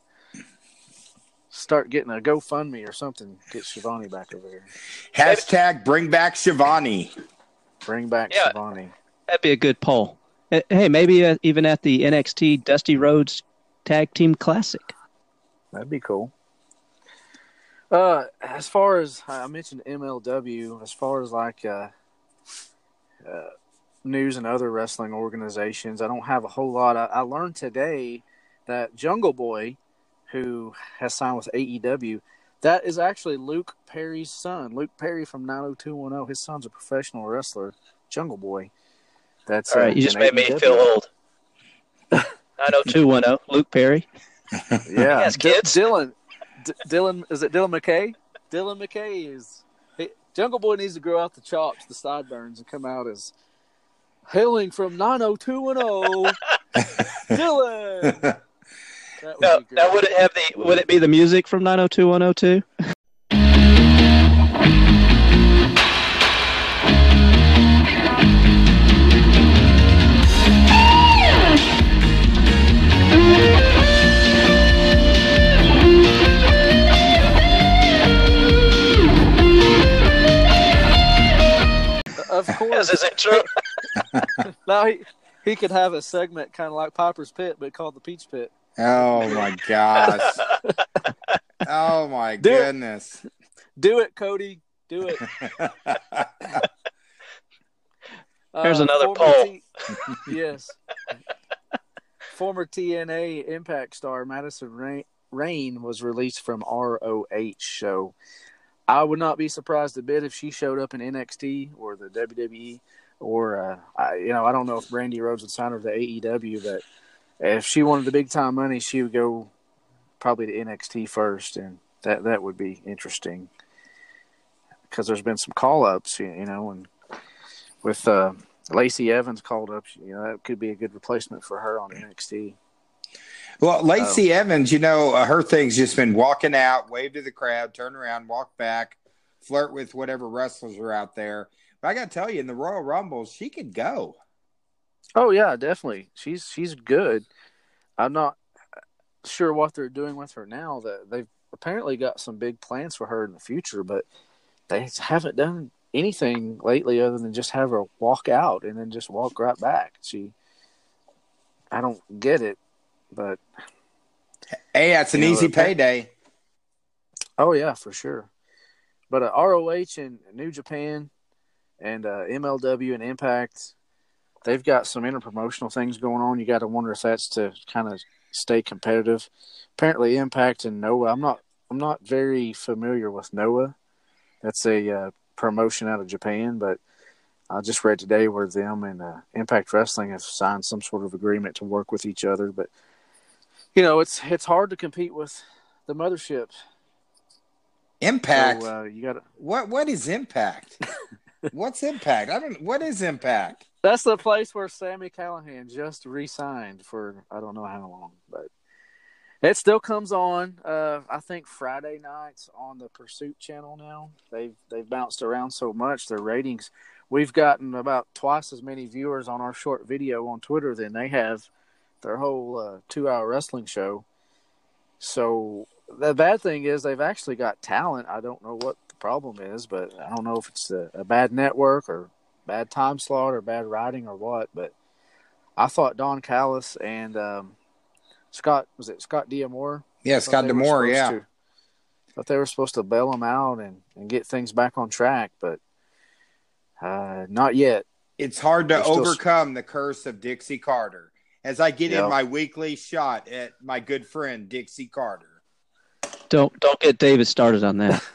start getting a GoFundMe or something. Get Schiavone back over here. Hashtag bring back Schiavone. Bring back yeah, Schiavone. That'd be a good poll. Hey, maybe uh, even at the NXT Dusty Rhodes Tag Team Classic. That'd be cool. Uh, as far as I mentioned MLW, as far as like uh, uh, news and other wrestling organizations, I don't have a whole lot. I, I learned today that Jungle Boy, who has signed with AEW, that is actually Luke Perry's son. Luke Perry from 90210. His son's a professional wrestler, Jungle Boy. That's all right. Uh, you just made me feel old. 90210, Luke Perry. yeah, has kids. D- Dylan, D- Dylan, is it Dylan McKay? Dylan McKay is he, Jungle Boy needs to grow out the chops, the sideburns, and come out as hailing from 90210. Dylan. That now, now, would it have the? Would it be the music from 90210 Of course. As his intro. now he, he could have a segment kind of like Piper's Pit, but called the Peach Pit. Oh my gosh. oh my Do goodness. It. Do it, Cody. Do it. Here's uh, another poll. T- yes. Former TNA Impact star Madison Rayne, was released from ROH show. I would not be surprised a bit if she showed up in NXT or the WWE, or uh, I, you know, I don't know if Brandi Rhodes would sign her to AEW, but if she wanted the big time money, she would go probably to NXT first, and that that would be interesting because there's been some call ups, you know, and with uh, Lacey Evans called up, you know, that could be a good replacement for her on NXT. Well, Lacey oh. Evans, you know, uh, her thing's just been walking out, wave to the crowd, turn around, walk back, flirt with whatever wrestlers are out there. But I got to tell you, in the Royal Rumbles, she could go. Oh yeah, definitely. She's she's good. I'm not sure what they're doing with her now. That they've apparently got some big plans for her in the future, but they haven't done anything lately other than just have her walk out and then just walk right back. She, I don't get it. But hey, that's an know, easy payday. Oh yeah, for sure. But uh, ROH and New Japan and uh, MLW and Impact, they've got some interpromotional things going on. You got to wonder if that's to kind of stay competitive. Apparently, Impact and Noah. I'm not. I'm not very familiar with Noah. That's a uh, promotion out of Japan, but I just read today where them and uh, Impact Wrestling have signed some sort of agreement to work with each other. But you know, it's it's hard to compete with the mothership. Impact. So, uh, you got. What what is Impact? What's Impact? I don't. What is Impact? That's the place where Sami Callihan just re-signed for I don't know how long, but it still comes on. Uh, I think Friday nights on the Pursuit channel now. They've they've bounced around so much their ratings. We've gotten about twice as many viewers on our short video on Twitter than they have their whole uh, two-hour wrestling show. So the bad thing is they've actually got talent. I don't know what the problem is, but I don't know if it's a, a bad network or bad time slot or bad writing or what. But I thought Don Callis and um, Scott was it Scott D'Amore? Yeah, Scott D'Amore. Yeah. To, thought they were supposed to bail him out and, and get things back on track, but uh, not yet. It's hard to overcome still... the curse of Dixie Carter. As I get yep. in my weekly shot at my good friend Dixie Carter. Don't don't get David started on that.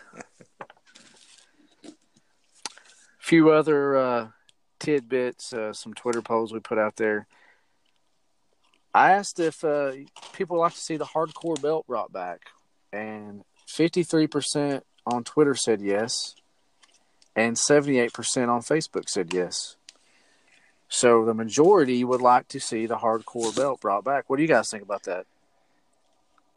A few other uh, tidbits, uh, some Twitter polls we put out there. I asked if uh, people like to see the hardcore belt brought back, and 53% on Twitter said yes, and 78% on Facebook said yes. So the majority would like to see the hardcore belt brought back. What do you guys think about that?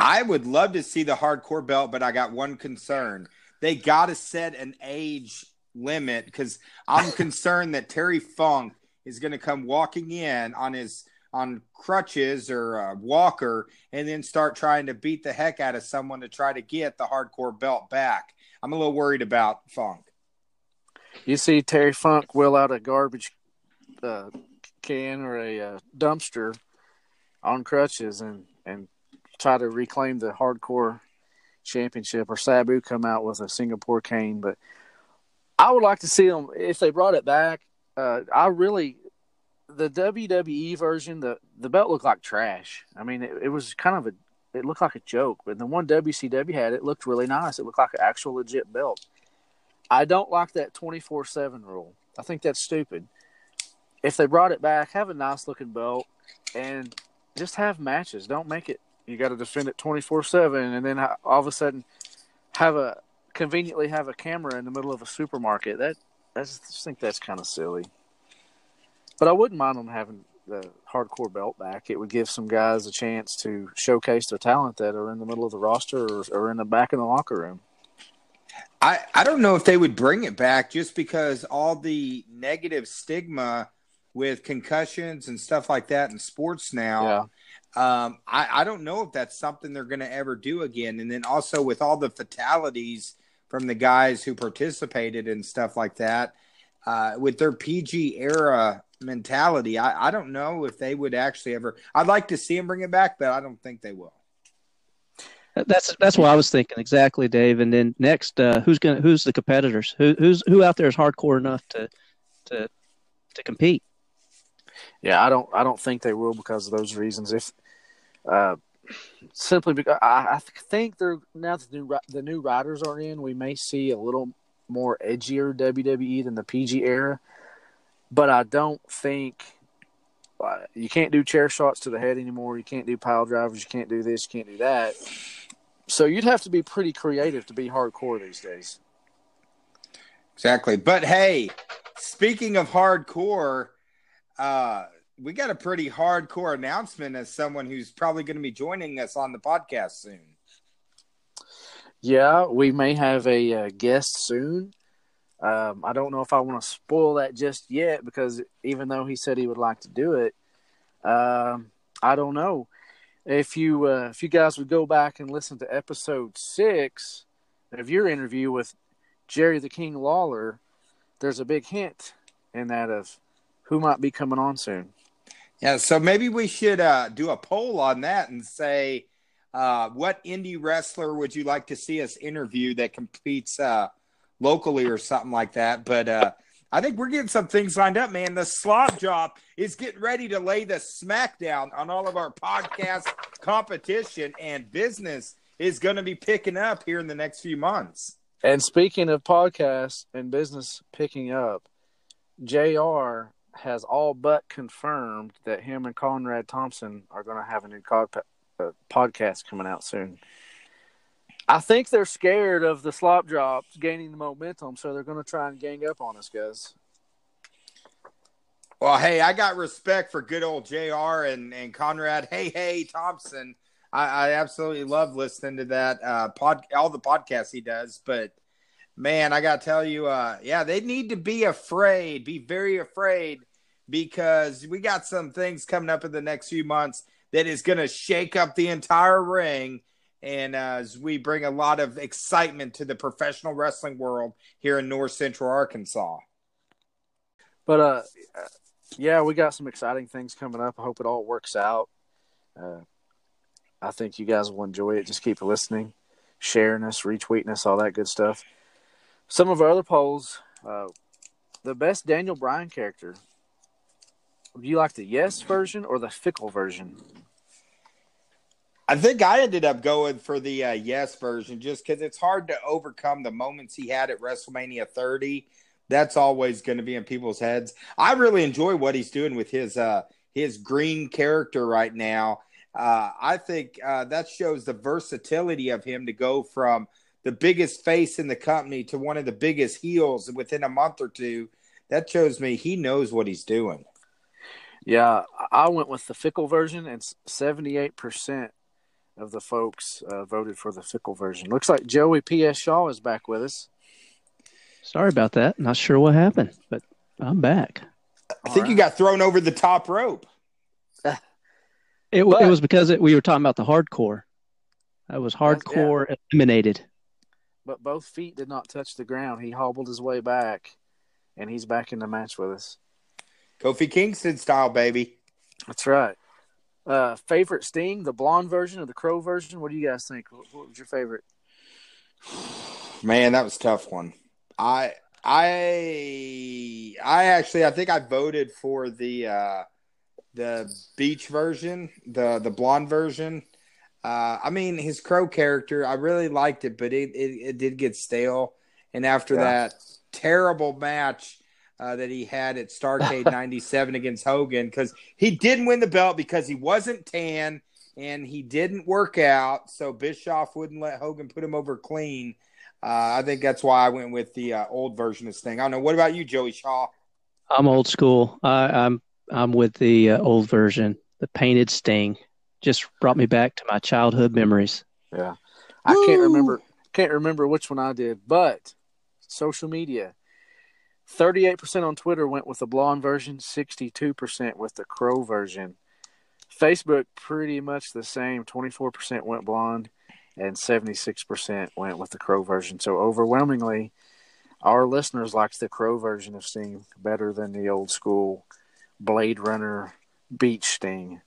I would love to see the hardcore belt, but I got one concern. They got to set an age limit because I'm concerned that Terry Funk is going to come walking in on his on crutches or a walker and then start trying to beat the heck out of someone to try to get the hardcore belt back. I'm a little worried about Funk. You see Terry Funk will out a garbage uh, can or a uh, dumpster on crutches and and try to reclaim the hardcore championship, or Sabu come out with a Singapore cane. But I would like to see them if they brought it back. Uh, I really the WWE version the the belt looked like trash. I mean, it, it was kind of a it looked like a joke. But the one WCW had, it looked really nice. It looked like an actual legit belt. I don't like that twenty four seven rule. I think that's stupid. If they brought it back, have a nice looking belt and just have matches. Don't make it you got to defend it 24 7 and then all of a sudden have a conveniently have a camera in the middle of a supermarket that i just think that's kind of silly. But i wouldn't mind them having the hardcore belt back. It would give some guys a chance to showcase their talent that are in the middle of the roster or, or in the back in the locker room. I, I don't know if they would bring it back just because all the negative stigma with concussions and stuff like that in sports now yeah. um, I, I don't know if that's something they're going to ever do again. And then also with all the fatalities from the guys who participated and stuff like that, uh, with their PG era mentality, I, I don't know if they would actually ever. I'd like to see them bring it back, but I don't think they will. That's that's what I was thinking exactly, Dave. And then next, uh, who's gonna who's the competitors? Who who's who out there is hardcore enough to to to compete? Yeah, I don't I don't think they will because of those reasons. If uh, simply because I, I think they're now that the new the new riders are in, we may see a little more edgier WWE than the PG era. But I don't think uh, you can't do chair shots to the head anymore. You can't do pile drivers. You can't do this. You can't do that. So you'd have to be pretty creative to be hardcore these days. Exactly. But hey, speaking of hardcore, uh, we got a pretty hardcore announcement as someone who's probably going to be joining us on the podcast soon. Yeah, we may have a uh, guest soon. Um, I don't know if I want to spoil that just yet because even though he said he would like to do it, um, I don't know. If you uh, if you guys would go back and listen to episode six of your interview with Jerry the King Lawler, there's a big hint in that of who might be coming on soon. Yeah, so maybe we should uh, do a poll on that and say, uh, what indie wrestler would you like to see us interview that competes uh, locally or something like that? But uh, I think we're getting some things lined up, man. The Slop job is getting ready to lay the smackdown on all of our podcast competition, and business is going to be picking up here in the next few months. And speaking of podcasts and business picking up, JR has all but confirmed that him and Conrad Thompson are going to have a new a podcast coming out soon. I think they're scared of the slop drops gaining the momentum, so they're going to try and gang up on us, guys. Well, hey, I got respect for good old JR and, and Conrad. Hey, hey, Thompson. I, I absolutely love listening to that uh, pod, all the podcasts he does. But man, I got to tell you, uh, yeah, they need to be afraid, be very afraid, because we got some things coming up in the next few months that is going to shake up the entire ring. And uh, as we bring a lot of excitement to the professional wrestling world here in North Central Arkansas. But uh, yeah, we got some exciting things coming up. I hope it all works out. Uh, I think you guys will enjoy it. Just keep listening, sharing us, retweeting us, all that good stuff. Some of our other polls, uh, the best Daniel Bryan character. Do you like the yes version or the fickle version? I think I ended up going for the uh, yes version just because it's hard to overcome the moments he had at WrestleMania 30 that's always going to be in people's heads. I really enjoy what he's doing with his uh his green character right now. Uh, I think uh, that shows the versatility of him to go from the biggest face in the company to one of the biggest heels within a month or two. That shows me he knows what he's doing. Yeah, I went with the fickle version, and seventy-eight percent of the folks uh, voted for the fickle version. Looks like Joey P.S. Shaw is back with us. Sorry about that. Not sure what happened, but I'm back. I think right. you got thrown over the top rope. It, but, it was because it, we were talking about the hardcore. I was hardcore yeah. eliminated. But both feet did not touch the ground. He hobbled his way back, and he's back in the match with us. Kofi Kingston style, baby. That's right. Uh, favorite Sting, the blonde version or the crow version? What do you guys think? What, what was your favorite? Man, that was tough one. I I I actually I think I voted for the uh the beach version, the the blonde version. Uh I mean his crow character, I really liked it, but it it, it did get stale. And after yeah. that terrible match uh, that he had at Starcade 97 against Hogan because he didn't win the belt because he wasn't tan and he didn't work out. So Bischoff wouldn't let Hogan put him over clean. Uh, I think that's why I went with the uh, old version of Sting. I don't know. What about you, Joey Shaw? I'm old school. I, I'm I'm with the uh, old version. The painted Sting just brought me back to my childhood memories. Yeah, I Woo! can't remember can't remember which one I did, but social media. 38% on Twitter went with the blonde version, 62% with the crow version. Facebook, pretty much the same. 24% went blonde, and 76% went with the Crow version. So overwhelmingly, our listeners likes the Crow version of Sting better than the old school Blade Runner Beach Sting.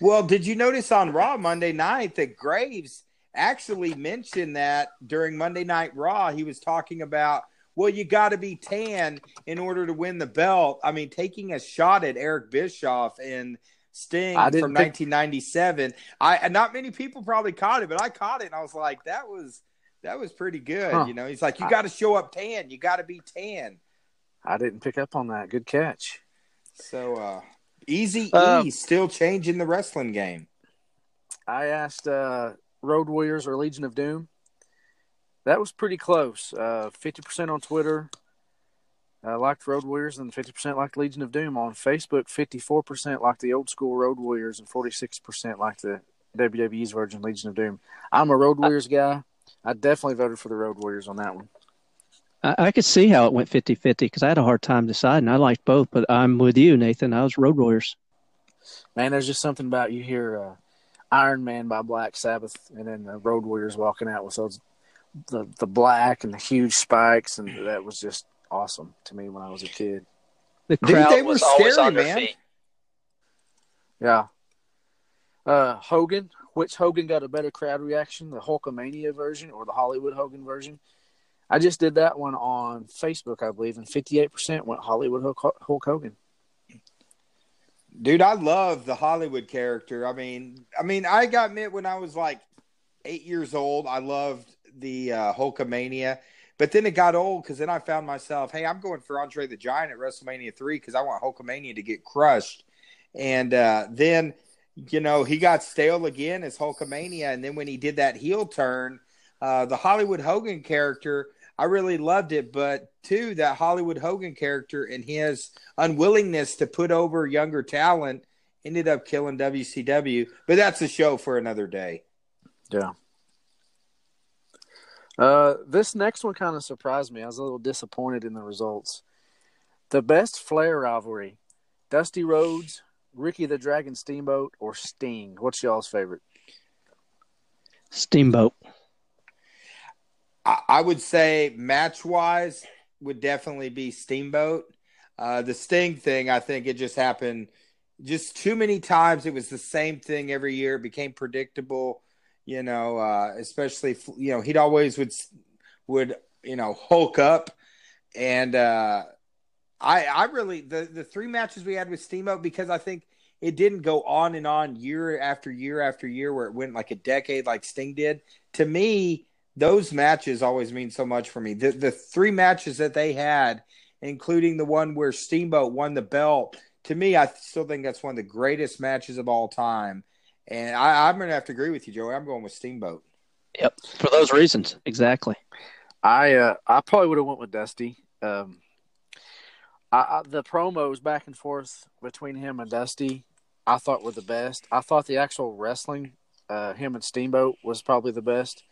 Well, did you notice on Raw Monday night that Graves actually mentioned that during Monday Night Raw? He was talking about, well, you got to be tan in order to win the belt. I mean, taking a shot at Eric Bischoff and – Sting from think... 1997. I not many people probably caught it, but I caught it and I was like, that was that was pretty good. Huh. You know, he's like, you got to show up tan. You got to be tan. I didn't pick up on that. Good catch. So, uh, Easy uh, E still changing the wrestling game. I asked uh, Road Warriors or Legion of Doom. That was pretty close. Uh, 50% on Twitter, uh, liked Road Warriors and 50% liked Legion of Doom. On Facebook, 54% liked the old school Road Warriors and 46% liked the WWE's version Legion of Doom. I'm a Road Warriors guy. I definitely voted for the Road Warriors on that one. I, I could see how it went 50 50 because I had a hard time deciding. I liked both, but I'm with you, Nathan. I was Road Warriors. Man, there's just something about you hear uh, Iron Man by Black Sabbath and then the Road Warriors walking out with those the the black and the huge spikes and that was just awesome to me when I was a kid. The crowd they was scary, man. Yeah. Uh, Hogan, which Hogan got a better crowd reaction, the Hulkamania version or the Hollywood Hogan version? I just did that one on Facebook, I believe, and 58% went Hollywood Hulk Hogan. Dude, I love the Hollywood character. I mean, I mean, I got admit when I was like eight years old, I loved the uh, Hulkamania. But then it got old because then I found myself, hey, I'm going for Andre the Giant at WrestleMania three because I want Hulkamania to get crushed. And uh, then, you know, he got stale again as Hulkamania, and then when he did that heel turn, uh, the Hollywood Hogan character, I really loved it. But two, that Hollywood Hogan character and his unwillingness to put over younger talent ended up killing WCW. But that's a show for another day. Yeah. Uh, this next one kind of surprised me. I was a little disappointed in the results. The best Flair rivalry: Dusty Rhodes, Ricky the Dragon Steamboat, or Sting. What's y'all's favorite? Steamboat. I, would say match wise would definitely be Steamboat. Uh, the Sting thing, I think it just happened just too many times. It was the same thing every year. It became predictable you know, uh, especially you know he'd always would would you know hulk up, and uh, I I really the the three matches we had with Steamboat because I think it didn't go on and on year after year after year where it went like a decade like Sting did. To me, those matches always mean so much for me. The the three matches that they had, including the one where Steamboat won the belt, to me, I still think that's one of the greatest matches of all time. And I, I'm going to have to agree with you, Joey. I'm going with Steamboat. Yep, for those reasons, exactly. I uh, I probably would have went with Dusty. Um, I, I, the promos back and forth between him and Dusty, I thought were the best. I thought the actual wrestling, uh, him and Steamboat was probably the best,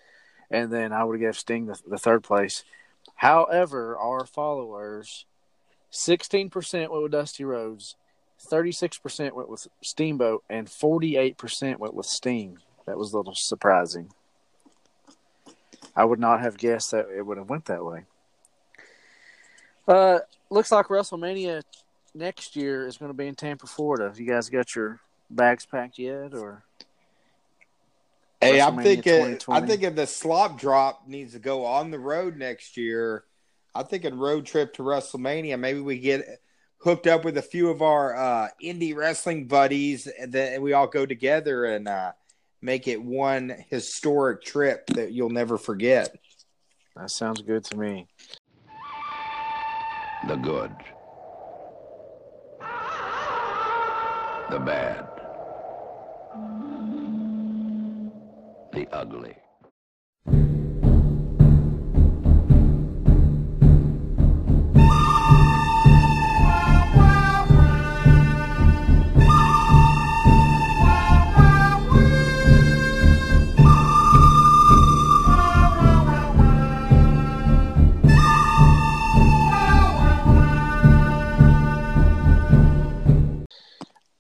and then I would have given Sting the, the third place. However, our followers, sixteen percent went with Dusty Rhodes, 36% went with Steamboat, and 48% went with Sting. That was a little surprising. I would not have guessed that it would have went that way. Uh, looks like WrestleMania next year is going to be in Tampa, Florida. You guys got your bags packed yet, or? Hey, I'm thinking. I'm thinking the slop drop needs to go on the road next year. I'm thinking road trip to WrestleMania. Maybe we get hooked up with a few of our uh, indie wrestling buddies, and then we all go together and uh, make it one historic trip that you'll never forget. That sounds good to me. The good, the bad, the ugly.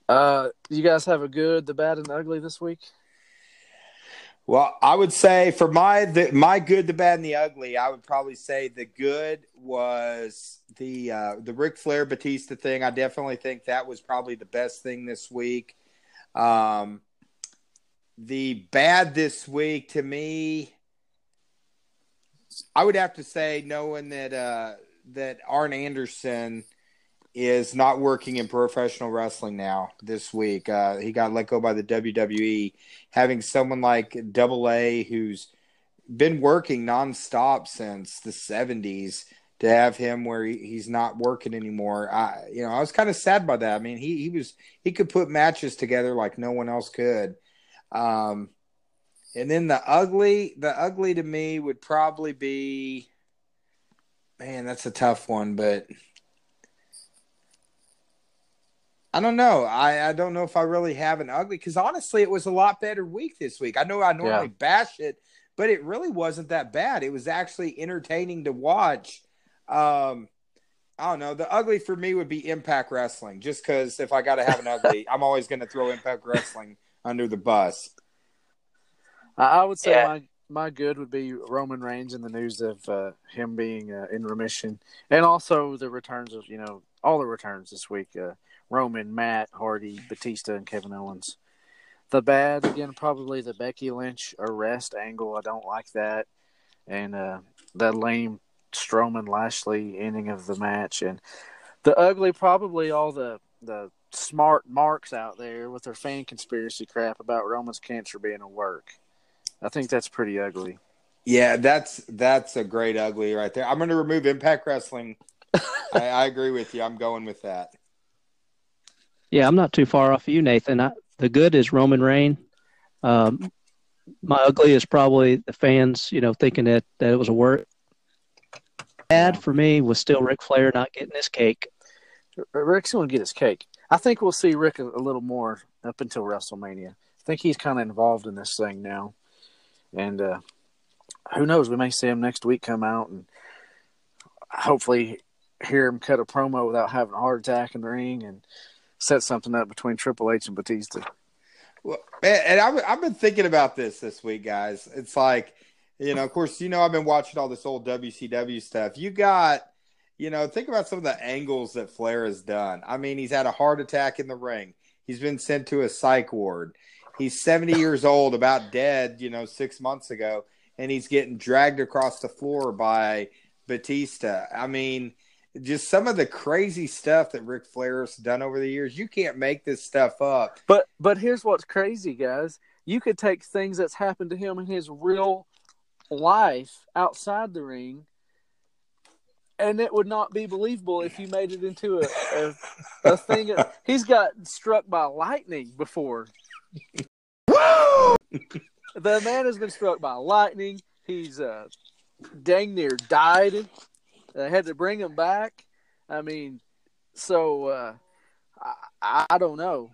Uh, you guys have a good, the bad, and the ugly this week? Well, I would say for my the, my good, the bad, and the ugly, I would probably say the good was the uh, the Ric Flair Batista thing. I definitely think that was probably the best thing this week. Um, the bad this week to me, I would have to say knowing that uh, that Arn Anderson is not working in professional wrestling now this week. Uh, he got let go by the WWE. Having someone like Double A who's been working nonstop since the 70s to have him where he, he's not working anymore. I you know, I was kind of sad by that. I mean, he he was he could put matches together like no one else could. Um and then the ugly, the ugly to me would probably be man, that's a tough one, but I don't know. I, I don't know if I really have an ugly because honestly, it was a lot better week this week. I know I normally yeah. bash it, but it really wasn't that bad. It was actually entertaining to watch. Um, I don't know. The ugly for me would be Impact Wrestling, just because if I got to have an ugly, I'm always going to throw Impact Wrestling under the bus. I would say yeah. my my good would be Roman Reigns and the news of uh, him being uh, in remission, and also the returns of you know all the returns this week. Uh, Roman, Matt, Hardy, Batista, and Kevin Owens. The bad again, probably the Becky Lynch arrest angle. I don't like that, and uh, the lame Strowman Lashley ending of the match, and the ugly, probably all the the smart marks out there with their fan conspiracy crap about Roman's cancer being a work. I think that's pretty ugly. Yeah, that's that's a great ugly right there. I'm going to remove Impact Wrestling. I, I agree with you. I'm going with that. Yeah, I'm not too far off of you, Nathan. I, the good is Roman Reign. Um, my ugly is probably the fans, you know, thinking that, that it was a work. Bad for me was still Ric Flair not getting his cake. Ric's going to get his cake. I think we'll see Rick a, a little more up until WrestleMania. I think he's kind of involved in this thing now, and uh, who knows? We may see him next week come out and hopefully hear him cut a promo without having a heart attack in the ring and set something up between Triple H and Batista. Well, and I've, I've been thinking about this this week, guys. It's like, you know, of course, you know, I've been watching all this old WCW stuff. You got, you know, think about some of the angles that Flair has done. I mean, he's had a heart attack in the ring. He's been sent to a psych ward. He's 70 years old, about dead, you know, six months ago, and he's getting dragged across the floor by Batista. I mean, just some of the crazy stuff that Ric Flair's done over the years. You can't make this stuff up. But but here's what's crazy, guys. You could take things that's happened to him in his real life outside the ring, and it would not be believable if you made it into a a, a thing. He's got struck by lightning before. Woo! the man has been struck by lightning. He's uh, dang near died. I had to bring him back. I mean, so uh, I, I don't know.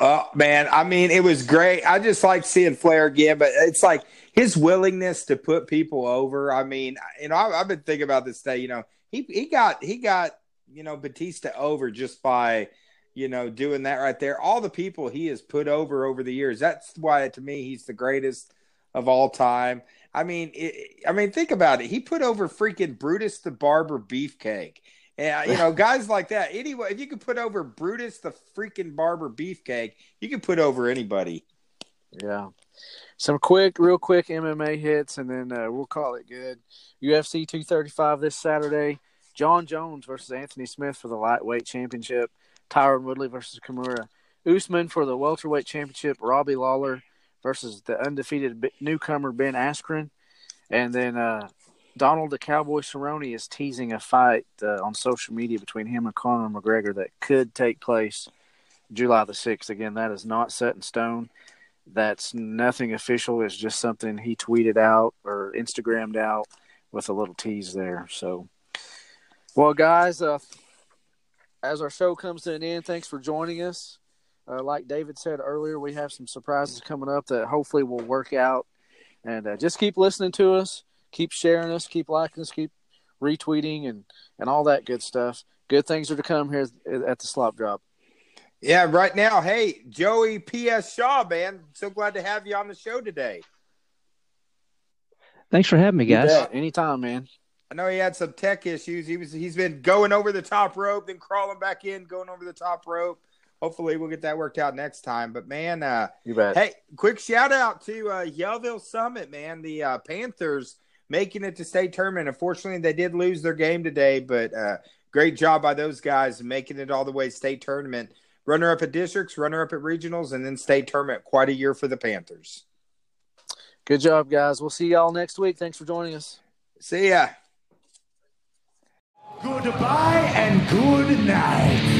Oh man, I mean, it was great. I just like seeing Flair again, but it's like his willingness to put people over. I mean, you know, I, have been thinking about this day. You know, he he got he got you know Batista over just by you know doing that right there. All the people he has put over over the years. That's why to me he's the greatest of all time. I mean, it, I mean, think about it. He put over freaking Brutus the Barber Beefcake. And you know, guys like that. Anyway, if you could put over Brutus the freaking Barber Beefcake, you could put over anybody. Yeah. Some quick, real quick MMA hits, and then uh, we'll call it good. UFC 235 this Saturday. Jon Jones versus Anthony Smith for the lightweight championship. Tyron Woodley versus Kamaru Usman for the welterweight championship. Robbie Lawler versus the undefeated newcomer Ben Askren. And then uh, Donald the Cowboy Cerrone is teasing a fight uh, on social media between him and Conor McGregor that could take place July the 6th. Again, that is not set in stone. That's nothing official. It's just something he tweeted out or Instagrammed out with a little tease there. So, well, guys, uh, as our show comes to an end, thanks for joining us. Uh, like David said earlier, we have some surprises coming up that hopefully will work out. And uh, just keep listening to us, keep sharing us, keep liking us, keep retweeting, and and all that good stuff. Good things are to come here at the Slop Drop. Yeah, right now, hey Joey P.S. Shaw, man, so glad to have you on the show today. Thanks for having me, guys. Anytime, man. I know he had some tech issues. He was he's been going over the top rope, then crawling back in, going over the top rope hopefully we'll get that worked out next time. But man, uh, you bet. Hey, quick shout out to uh, Yellville Summit, man. The uh, Panthers making it to state tournament. Unfortunately, they did lose their game today, but uh, great job by those guys making it all the way state tournament. Runner up at districts, runner up at regionals, and then state tournament. Quite a year for the Panthers. Good job, guys. We'll see y'all next week. Thanks for joining us. See ya. Goodbye and good night.